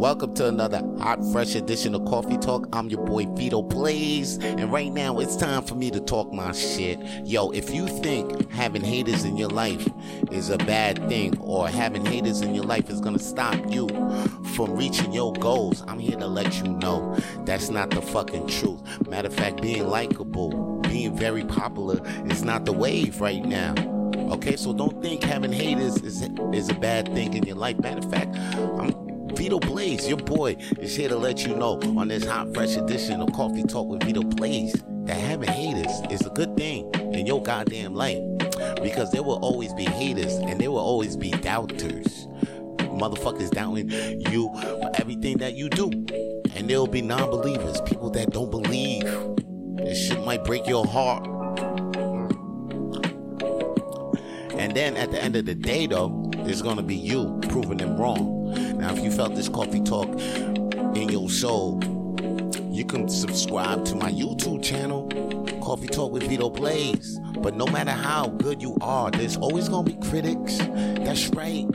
Welcome to another hot, fresh edition of Coffee Talk. I'm your boy Vito Blaze, and right now it's time for me to talk my shit. Yo, if you think having haters in your life is a bad thing, or having haters in your life is gonna stop you from reaching your goals, I'm here to let you know that's not the fucking truth. Matter of fact, being likable, being very popular is not the wave right now. Okay, so don't think having haters is is a bad thing in your life. Matter of fact, I'm Vito Blaze, your boy, is here to let you know on this hot, fresh edition of Coffee Talk with Vito Blaze that having haters is a good thing in your goddamn life. Because there will always be haters and there will always be doubters. Motherfuckers doubting you for everything that you do. And there will be non believers, people that don't believe. This shit might break your heart. And then at the end of the day, though, there's gonna be you proving them wrong. Now, if you felt this coffee talk in your soul, you can subscribe to my YouTube channel, Coffee Talk with Vito Blaze. But no matter how good you are, there's always gonna be critics. That's right.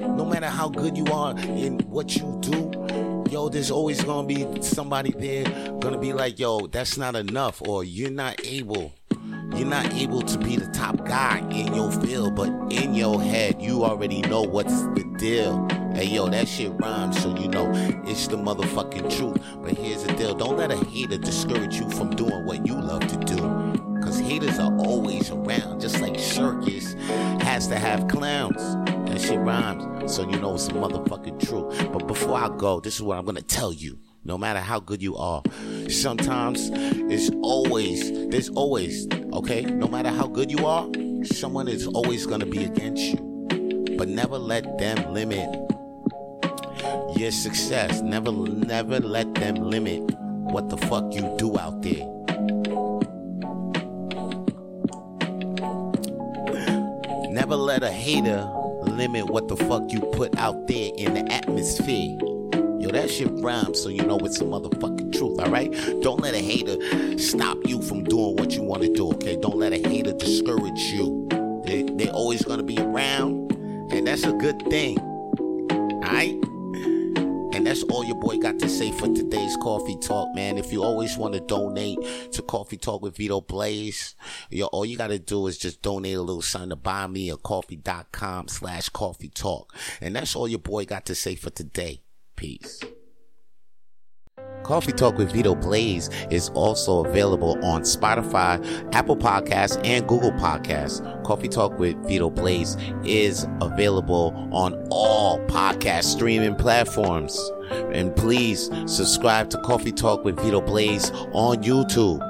No matter how good you are in what you do, yo, there's always gonna be somebody there gonna be like, yo, that's not enough, or you're not able you're not able to be the top guy in your field, but in your head, you already know what's the deal. Hey yo, that shit rhymes, so you know it's the motherfucking truth. But here's the deal don't let a hater discourage you from doing what you love to do. Cause haters are always around, just like circus has to have clowns. That shit rhymes, so you know it's the motherfucking truth. But before I go, this is what I'm gonna tell you no matter how good you are. Sometimes it's always, there's always, okay, no matter how good you are, someone is always gonna be against you. But never let them limit your success. Never, never let them limit what the fuck you do out there. Never let a hater limit what the fuck you put out there in the atmosphere. Yo, that shit rhymes, so you know it's the motherfucking truth, alright? Don't let a hater stop you from doing what you want to do, okay? Don't let a hater discourage you. They, they're always gonna be around, and that's a good thing, alright? And that's all your boy got to say for today's Coffee Talk, man. If you always want to donate to Coffee Talk with Vito Blaze, yo, all you got to do is just donate a little something to buy me a coffee.com slash coffee talk. And that's all your boy got to say for today. Peace. Coffee Talk with Vito Blaze is also available on Spotify, Apple Podcasts, and Google Podcasts. Coffee Talk with Vito Blaze is available on all podcast streaming platforms. And please subscribe to Coffee Talk with Vito Blaze on YouTube.